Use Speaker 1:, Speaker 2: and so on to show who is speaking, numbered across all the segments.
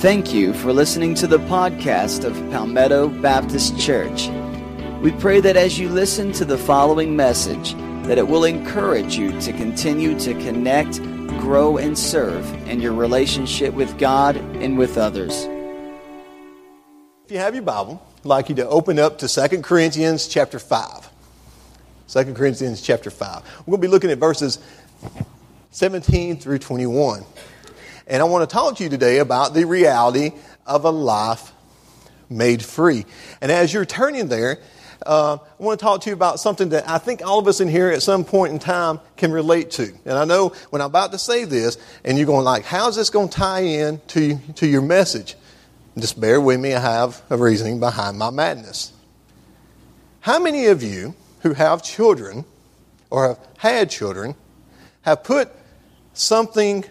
Speaker 1: Thank you for listening to the podcast of Palmetto Baptist Church. We pray that as you listen to the following message, that it will encourage you to continue to connect, grow, and serve in your relationship with God and with others.
Speaker 2: If you have your Bible, I'd like you to open up to 2 Corinthians chapter 5. 2 Corinthians chapter 5. We're going to be looking at verses 17 through 21. And I want to talk to you today about the reality of a life made free. And as you're turning there, uh, I want to talk to you about something that I think all of us in here at some point in time can relate to. And I know when I'm about to say this, and you're going like, how's this going to tie in to, to your message? Just bear with me, I have a reasoning behind my madness. How many of you who have children or have had children have put something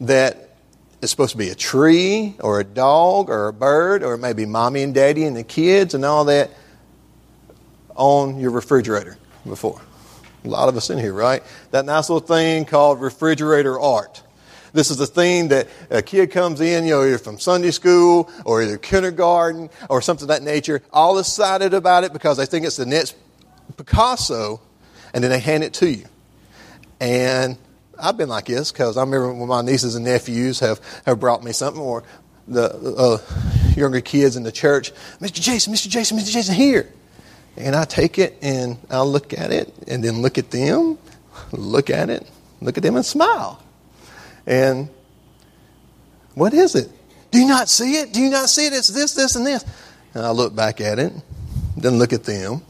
Speaker 2: that is supposed to be a tree or a dog or a bird or maybe mommy and daddy and the kids and all that on your refrigerator before. A lot of us in here, right? That nice little thing called refrigerator art. This is the thing that a kid comes in, you know, either from Sunday school or either kindergarten or something of that nature, all excited about it because they think it's the next Picasso, and then they hand it to you. And I've been like this because I remember when my nieces and nephews have, have brought me something, or the uh, younger kids in the church, Mr. Jason, Mr. Jason, Mr. Jason, here. And I take it and I look at it and then look at them, look at it, look at them and smile. And what is it? Do you not see it? Do you not see it? It's this, this, and this. And I look back at it, then look at them,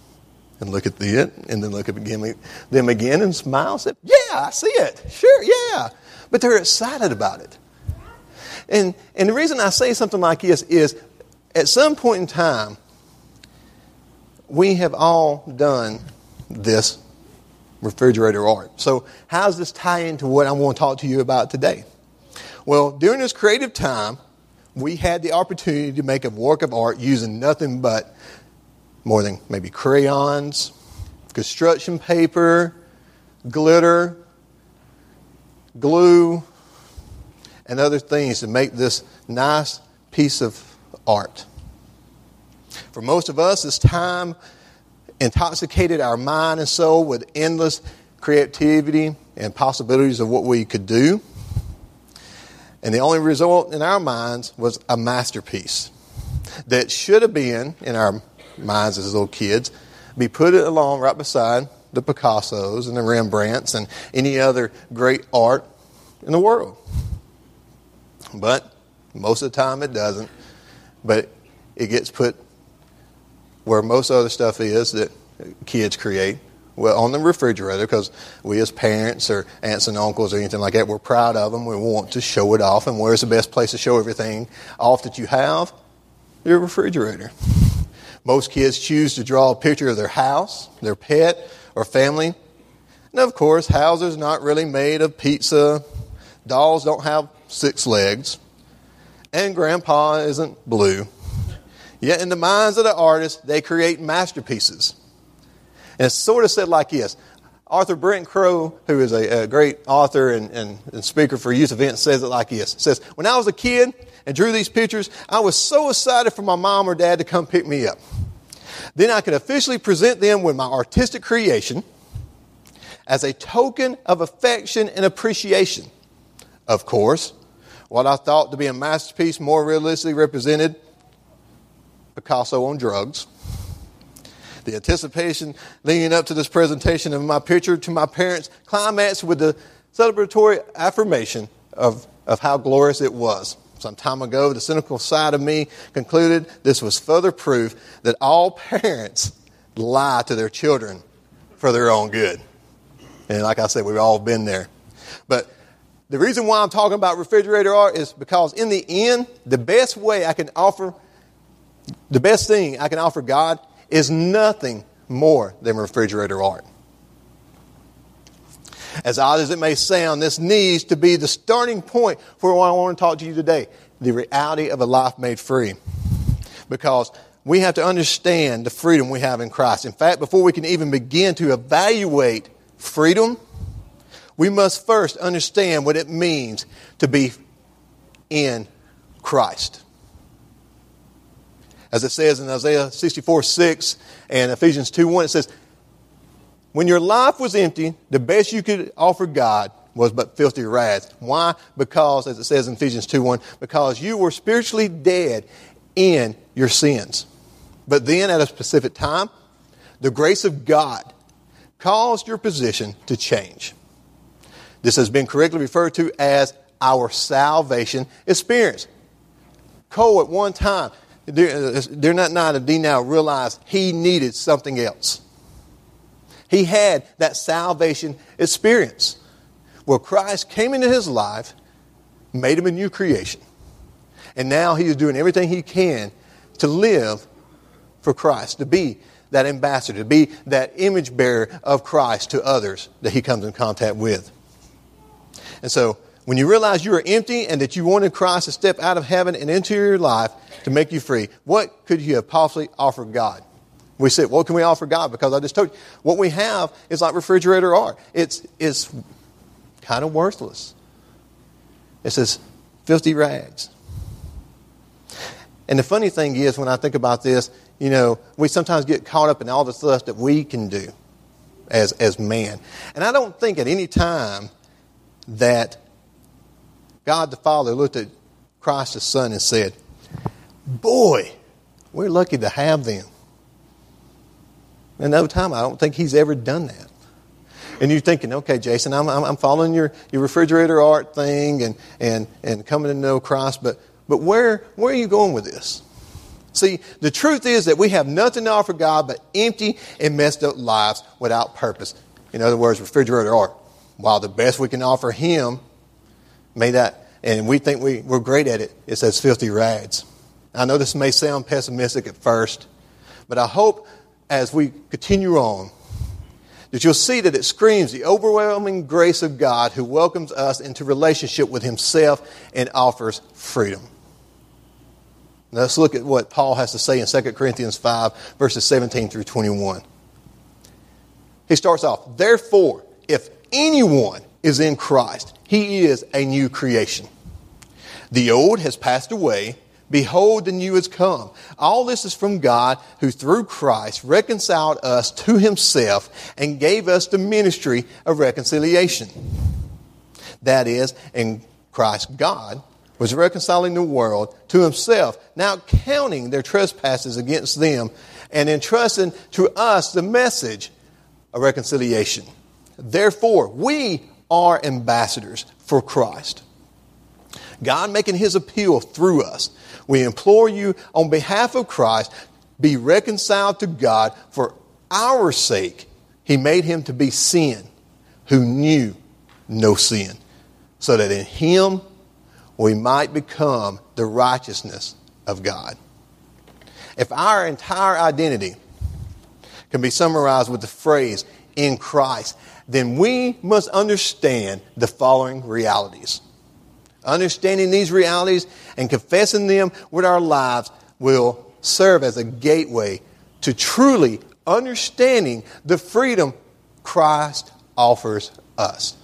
Speaker 2: and look at it, and then look at them again and smile. and Say, yeah, I see it. Sure, yeah. But they're excited about it. And, and the reason I say something like this is at some point in time, we have all done this refrigerator art. So, how does this tie into what I want to talk to you about today? Well, during this creative time, we had the opportunity to make a work of art using nothing but more than maybe crayons, construction paper, glitter, glue, and other things to make this nice piece of art. For most of us, this time intoxicated our mind and soul with endless creativity and possibilities of what we could do. And the only result in our minds was a masterpiece that should have been, in our minds as little kids, be put along right beside the Picassos and the Rembrandts and any other great art in the world. But most of the time it doesn't. But it gets put where most other stuff is that kids create. Well, on the refrigerator, because we as parents or aunts and uncles or anything like that, we're proud of them. We want to show it off. And where's the best place to show everything off that you have? Your refrigerator. Most kids choose to draw a picture of their house, their pet, or family. And of course, houses are not really made of pizza. Dolls don't have six legs. And grandpa isn't blue. Yet in the minds of the artists, they create masterpieces. And it's sort of said like this. Arthur Brent Crowe, who is a, a great author and, and, and, speaker for youth events, says it like this. Says, when I was a kid and drew these pictures, I was so excited for my mom or dad to come pick me up. Then I could officially present them with my artistic creation as a token of affection and appreciation. Of course, what I thought to be a masterpiece more realistically represented Picasso on drugs. The anticipation leading up to this presentation of my picture to my parents climaxed with the celebratory affirmation of, of how glorious it was. Some time ago, the cynical side of me concluded this was further proof that all parents lie to their children for their own good. And like I said, we've all been there. But the reason why I'm talking about refrigerator art is because in the end, the best way I can offer, the best thing I can offer God is nothing more than refrigerator art. As odd as it may sound, this needs to be the starting point for what I want to talk to you today the reality of a life made free. Because we have to understand the freedom we have in Christ. In fact, before we can even begin to evaluate freedom, we must first understand what it means to be in Christ. As it says in Isaiah 64 6 and Ephesians 2 1, it says, When your life was empty, the best you could offer God was but filthy rags. Why? Because, as it says in Ephesians 2 1, because you were spiritually dead in your sins. But then, at a specific time, the grace of God caused your position to change. This has been correctly referred to as our salvation experience. Cole, at one time, they're uh, not not of D now realized he needed something else. He had that salvation experience where Christ came into his life, made him a new creation. And now he is doing everything he can to live for Christ, to be that ambassador, to be that image bearer of Christ to others that he comes in contact with. And so, when you realize you are empty and that you wanted Christ to step out of heaven and into your life to make you free, what could you have possibly offered God? We said, what can we offer God? Because I just told you, what we have is like refrigerator art. It's, it's kind of worthless. It says filthy rags. And the funny thing is, when I think about this, you know, we sometimes get caught up in all the stuff that we can do as, as man. And I don't think at any time that God the Father looked at Christ the Son and said, Boy, we're lucky to have them. And no time, I don't think he's ever done that. And you're thinking, okay, Jason, I'm, I'm, following your, your refrigerator art thing and, and, and coming to know Christ, but, but where, where are you going with this? See, the truth is that we have nothing to offer God but empty and messed up lives without purpose. In other words, refrigerator art. While the best we can offer Him, may that, and we think we, we're great at it, it says filthy rags. I know this may sound pessimistic at first, but I hope as we continue on that you'll see that it screams the overwhelming grace of God who welcomes us into relationship with Himself and offers freedom. let's look at what Paul has to say in 2 Corinthians 5, verses 17 through 21. He starts off, Therefore, if anyone is in Christ, he is a new creation. The old has passed away Behold, the new has come. All this is from God, who through Christ reconciled us to himself and gave us the ministry of reconciliation. That is, in Christ, God was reconciling the world to himself, now counting their trespasses against them and entrusting to us the message of reconciliation. Therefore, we are ambassadors for Christ. God making his appeal through us. We implore you on behalf of Christ, be reconciled to God for our sake. He made him to be sin who knew no sin, so that in him we might become the righteousness of God. If our entire identity can be summarized with the phrase, in Christ, then we must understand the following realities. Understanding these realities and confessing them with our lives will serve as a gateway to truly understanding the freedom Christ offers us.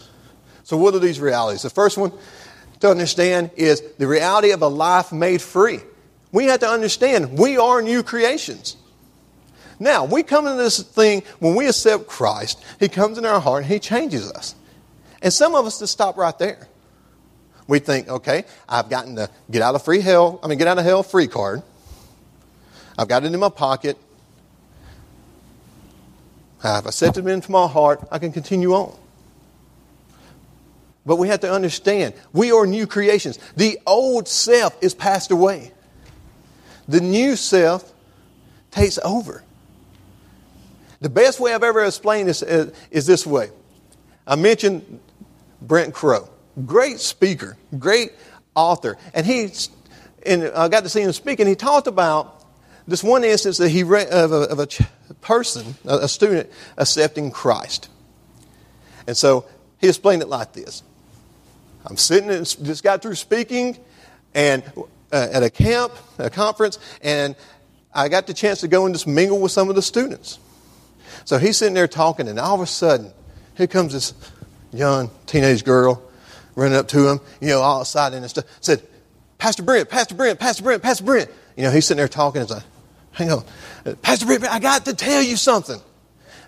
Speaker 2: So, what are these realities? The first one to understand is the reality of a life made free. We have to understand we are new creations. Now, we come into this thing when we accept Christ, He comes in our heart and He changes us. And some of us just stop right there we think, okay, I've gotten the get out of free hell, I mean, get out of hell free card. I've got it in my pocket. I've accepted it into my heart. I can continue on. But we have to understand we are new creations. The old self is passed away, the new self takes over. The best way I've ever explained this is, is this way. I mentioned Brent Crowe great speaker, great author. And he, and I got to see him speak, and he talked about this one instance that he read of a, of a person, a student, accepting Christ. And so he explained it like this I'm sitting, and just got through speaking, and uh, at a camp, a conference, and I got the chance to go and just mingle with some of the students. So he's sitting there talking, and all of a sudden, here comes this young teenage girl running up to him, you know, all excited and stuff. Said, Pastor Brent, Pastor Brent, Pastor Brent, Pastor Brent. You know, he's sitting there talking. He's like, hang on. Pastor Brent, I got to tell you something.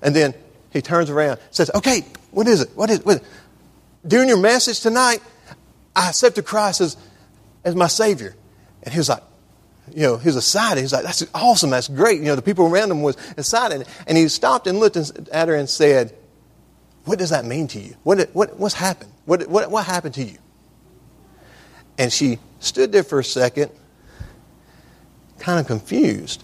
Speaker 2: And then he turns around says, okay, what is it? What is it? During your message tonight, I accepted Christ as, as my Savior. And he was like, you know, he was excited. He's like, that's awesome. That's great. You know, the people around him was excited. And he stopped and looked at her and said, what does that mean to you? What, what, what's happened? What, what, what happened to you? And she stood there for a second, kind of confused.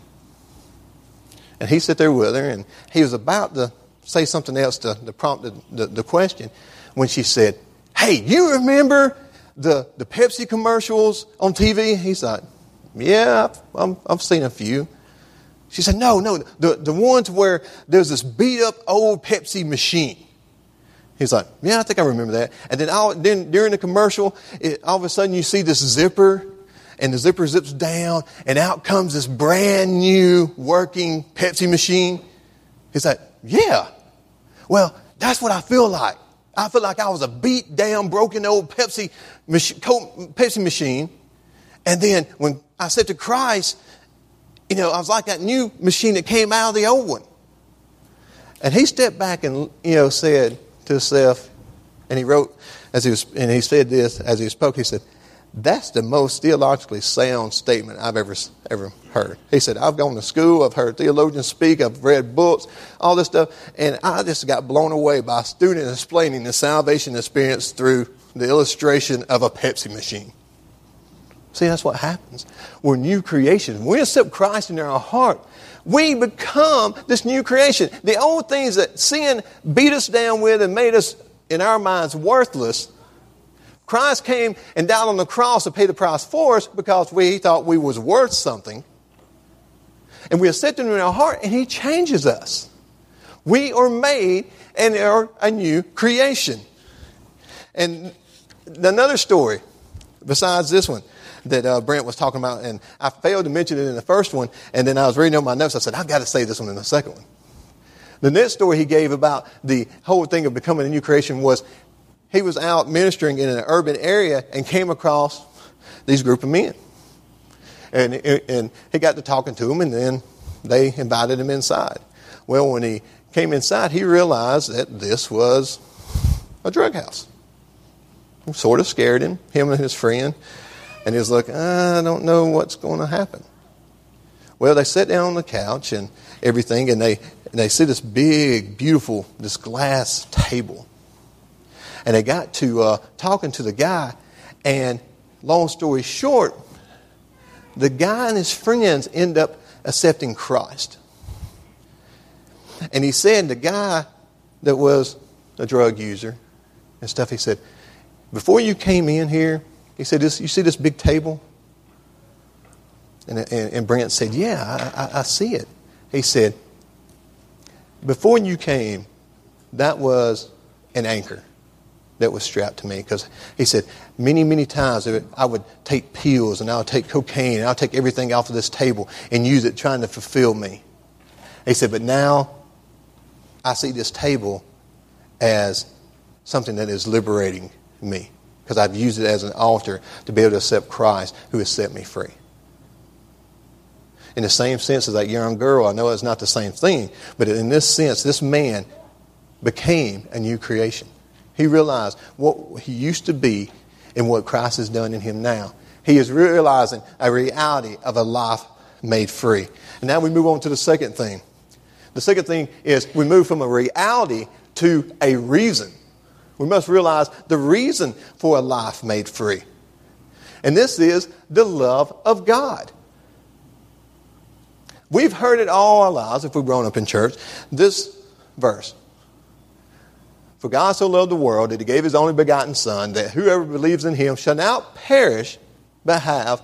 Speaker 2: And he sat there with her, and he was about to say something else to, to prompt the, the, the question when she said, Hey, you remember the, the Pepsi commercials on TV? He's like, Yeah, I've, I've seen a few. She said, No, no, the, the ones where there's this beat up old Pepsi machine. He's like, Yeah, I think I remember that. And then, all, then during the commercial, it, all of a sudden you see this zipper, and the zipper zips down, and out comes this brand new working Pepsi machine. He's like, Yeah. Well, that's what I feel like. I feel like I was a beat down, broken old Pepsi, Pepsi machine. And then when I said to Christ, you know, I was like that new machine that came out of the old one. And he stepped back and, you know, said to himself, and he wrote, as he was, and he said this as he spoke, he said, that's the most theologically sound statement I've ever, ever heard. He said, I've gone to school, I've heard theologians speak, I've read books, all this stuff, and I just got blown away by a student explaining the salvation experience through the illustration of a Pepsi machine. See, that's what happens. We're new creations. When we accept Christ in our heart, we become this new creation. The old things that sin beat us down with and made us, in our minds, worthless, Christ came and died on the cross to pay the price for us because we thought we was worth something. And we accept him in our heart and he changes us. We are made and are a new creation. And another story besides this one that uh, Brent was talking about, and I failed to mention it in the first one, and then I was reading on my notes. I said, I've got to say this one in the second one. The next story he gave about the whole thing of becoming a new creation was he was out ministering in an urban area and came across these group of men. And, and he got to talking to them, and then they invited him inside. Well, when he came inside, he realized that this was a drug house. Sort of scared him, him and his friend. And he was like, I don't know what's going to happen. Well, they sat down on the couch and everything, and they, and they see this big, beautiful, this glass table and they got to uh, talking to the guy, and long story short, the guy and his friends end up accepting Christ. And he said the guy that was a drug user and stuff, he said, before you came in here, he said, you see this big table? And, and, and Brent said, yeah, I, I, I see it. He said, before you came, that was an anchor that was strapped to me because he said many, many times I would take pills and I would take cocaine and I would take everything off of this table and use it trying to fulfill me. He said, but now I see this table as something that is liberating me because I've used it as an altar to be able to accept Christ who has set me free. In the same sense as that young girl, I know it's not the same thing, but in this sense, this man became a new creation. He realized what he used to be and what Christ has done in him now. He is realizing a reality of a life made free. And now we move on to the second thing. The second thing is we move from a reality to a reason. We must realize the reason for a life made free. And this is the love of God. We've heard it all our lives if we've grown up in church. This verse for God so loved the world that he gave his only begotten Son, that whoever believes in him shall not perish, but have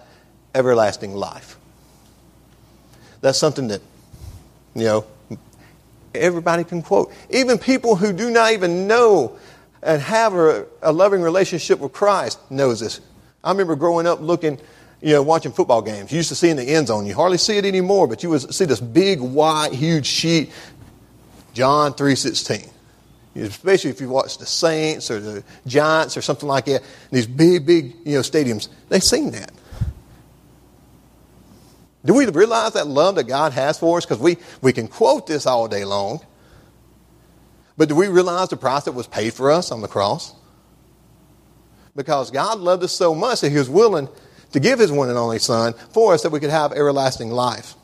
Speaker 2: everlasting life. That's something that, you know, everybody can quote. Even people who do not even know and have a, a loving relationship with Christ knows this. I remember growing up looking, you know, watching football games. You used to see in the end zone. You hardly see it anymore, but you would see this big, white, huge sheet, John 3.16 especially if you watch the Saints or the Giants or something like that, these big, big you know, stadiums, they've seen that. Do we realize that love that God has for us? Because we, we can quote this all day long. But do we realize the price that was paid for us on the cross? Because God loved us so much that He was willing to give His one and only Son for us that we could have everlasting life.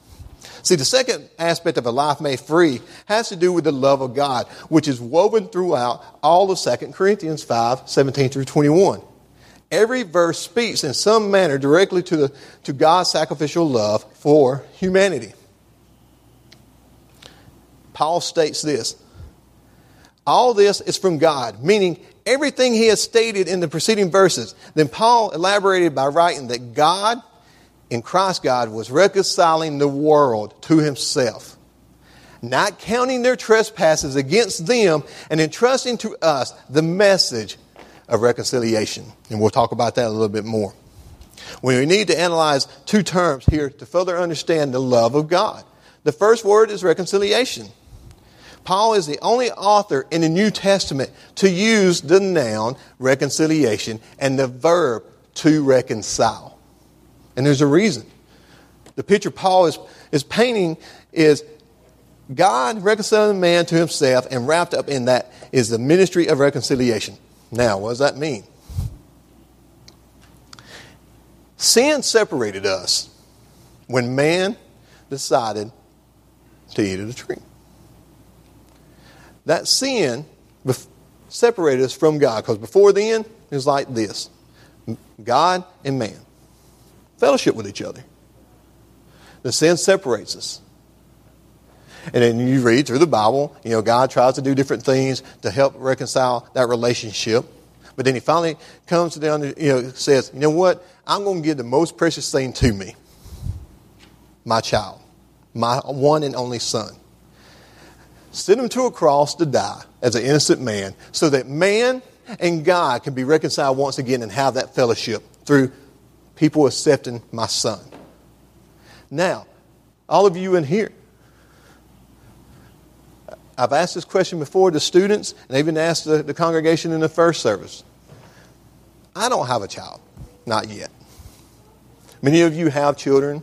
Speaker 2: See, the second aspect of a life made free has to do with the love of God, which is woven throughout all of 2 Corinthians 5 17 through 21. Every verse speaks in some manner directly to, the, to God's sacrificial love for humanity. Paul states this All this is from God, meaning everything he has stated in the preceding verses. Then Paul elaborated by writing that God, in Christ God, was reconciling the world to himself, not counting their trespasses against them, and entrusting to us the message of reconciliation. And we'll talk about that a little bit more. We need to analyze two terms here to further understand the love of God. The first word is reconciliation. Paul is the only author in the New Testament to use the noun reconciliation and the verb to reconcile. And there's a reason. The picture Paul is, is painting is God reconciling man to himself, and wrapped up in that is the ministry of reconciliation. Now, what does that mean? Sin separated us when man decided to eat of the tree. That sin separated us from God because before then it was like this God and man, fellowship with each other. The sin separates us. And then you read through the Bible, you know, God tries to do different things to help reconcile that relationship. But then he finally comes down, you know, says, you know what? I'm going to give the most precious thing to me my child, my one and only son. Send him to a cross to die as an innocent man so that man and God can be reconciled once again and have that fellowship through people accepting my son. Now, all of you in here, I've asked this question before to students, and even asked the, the congregation in the first service. I don't have a child, not yet. Many of you have children,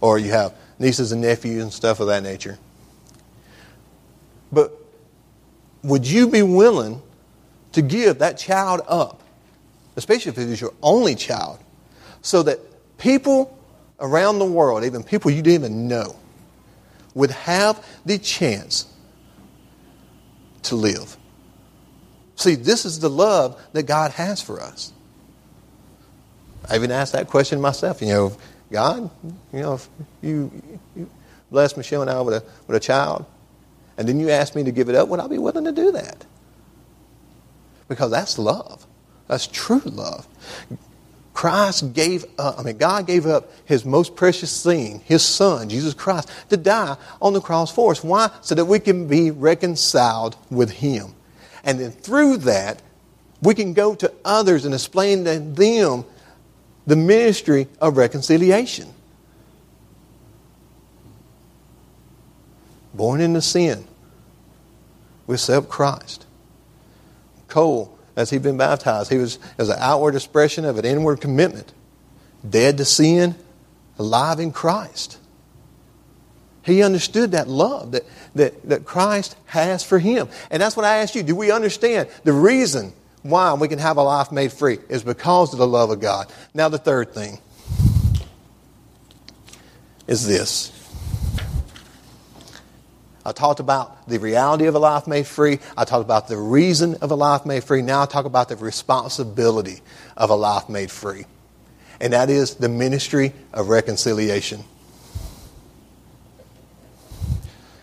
Speaker 2: or you have nieces and nephews and stuff of that nature. But would you be willing to give that child up, especially if it is your only child, so that people around the world, even people you didn't even know, would have the chance to live. See, this is the love that God has for us. I even asked that question myself. You know, God, you know, if you, you bless Michelle and I with a, with a child, and then you ask me to give it up, would I be willing to do that? Because that's love. That's true love. Christ gave up, I mean, God gave up His most precious thing, His Son, Jesus Christ, to die on the cross for us. Why? So that we can be reconciled with Him. And then through that, we can go to others and explain to them the ministry of reconciliation. Born into sin, we accept Christ. Cole as he'd been baptized. He was as an outward expression of an inward commitment. Dead to sin, alive in Christ. He understood that love that, that, that Christ has for him. And that's what I asked you. Do we understand the reason why we can have a life made free is because of the love of God? Now, the third thing is this I talked about the reality of a life made free. I talked about the reason of a life made free. Now I talk about the responsibility of a life made free. And that is the ministry of reconciliation.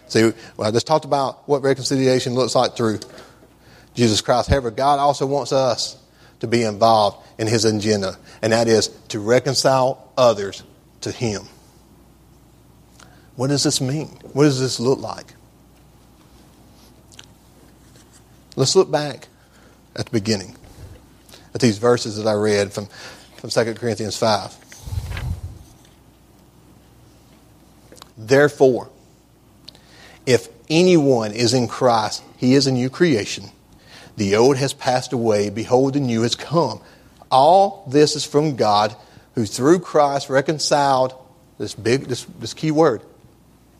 Speaker 2: See, well, I just talked about what reconciliation looks like through Jesus Christ. However, God also wants us to be involved in His agenda, and that is to reconcile others to Him. What does this mean? What does this look like? Let's look back at the beginning, at these verses that I read from, from 2 Corinthians 5. Therefore, if anyone is in Christ, he is a new creation. The old has passed away, behold, the new has come. All this is from God, who through Christ reconciled this big, this, this key word,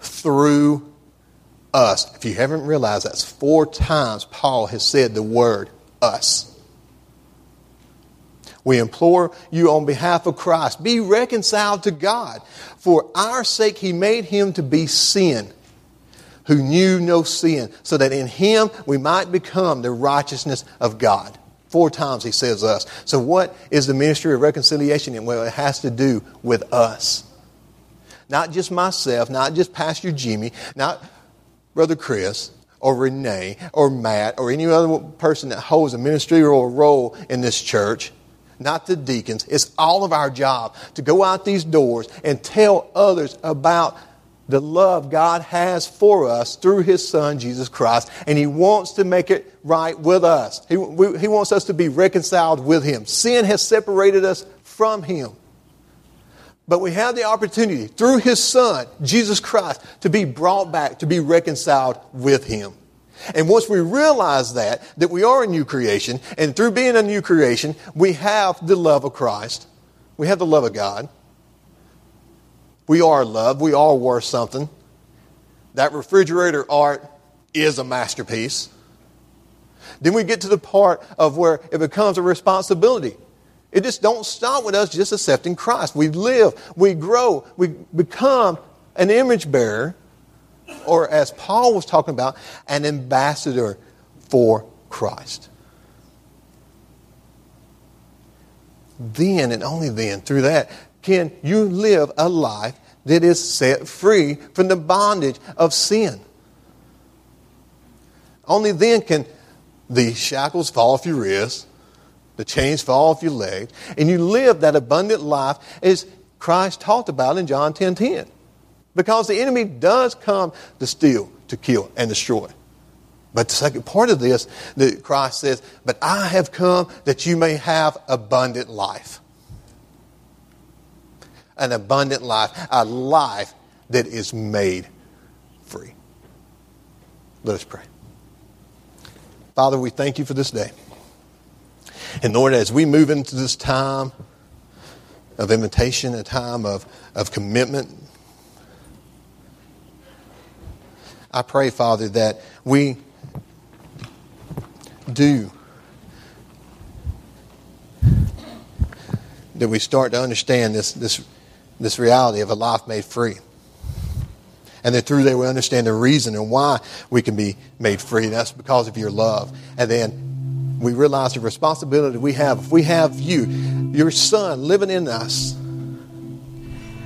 Speaker 2: through us. If you haven't realized, that's four times Paul has said the word us. We implore you on behalf of Christ, be reconciled to God. For our sake, he made him to be sin who knew no sin, so that in him we might become the righteousness of God. Four times he says us. So, what is the ministry of reconciliation? And well, it has to do with us. Not just myself, not just Pastor Jimmy, not Brother Chris, or Renee, or Matt, or any other person that holds a ministerial role in this church not the deacons. It's all of our job to go out these doors and tell others about the love God has for us through His Son, Jesus Christ, and He wants to make it right with us. He, we, he wants us to be reconciled with Him. Sin has separated us from Him. But we have the opportunity through His Son, Jesus Christ, to be brought back, to be reconciled with Him. And once we realize that, that we are a new creation, and through being a new creation, we have the love of Christ, we have the love of God, we are loved. We are worth something. That refrigerator art is a masterpiece. Then we get to the part of where it becomes a responsibility. It just don't stop with us just accepting Christ. We live, we grow, we become an image bearer, or as Paul was talking about, an ambassador for Christ. Then and only then, through that, can you live a life that is set free from the bondage of sin. Only then can the shackles fall off your wrists, the chains fall off your legs, and you live that abundant life as Christ talked about in John 10 10. Because the enemy does come to steal, to kill, and destroy. But the second part of this, that Christ says, But I have come that you may have abundant life an abundant life, a life that is made free. Let us pray. Father, we thank you for this day. And Lord, as we move into this time of invitation, a time of, of commitment, I pray, Father, that we do, that we start to understand this, this this reality of a life made free. And then through there, we understand the reason and why we can be made free. And That's because of your love. And then we realize the responsibility we have. If we have you, your son, living in us,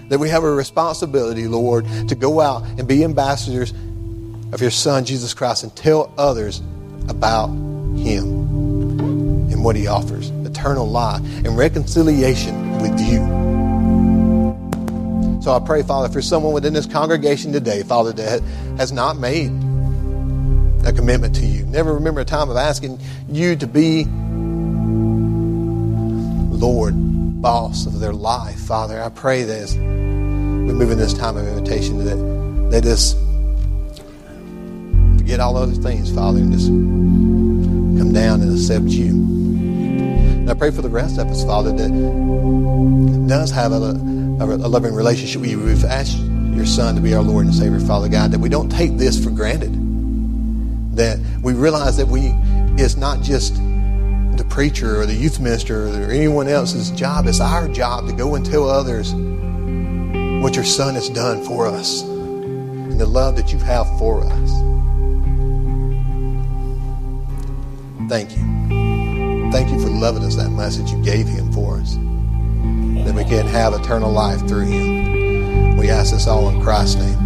Speaker 2: that we have a responsibility, Lord, to go out and be ambassadors of your son, Jesus Christ, and tell others about him and what he offers eternal life and reconciliation with you. So I pray, Father, for someone within this congregation today, Father, that has not made a commitment to you. Never remember a time of asking you to be Lord, boss of their life. Father, I pray that as we move in this time of invitation, that they just forget all other things, Father, and just come down and accept you. And I pray for the rest of us, Father, that does have a a, loving relationship with you. We've asked your Son to be our Lord and Savior, Father God, that we don't take this for granted. That we realize that we it's not just the preacher or the youth minister or anyone else's job. It's our job to go and tell others what your Son has done for us and the love that you have for us. Thank you. Thank you for loving us that much that you gave him for us that we can have eternal life through him. We ask this all in Christ's name.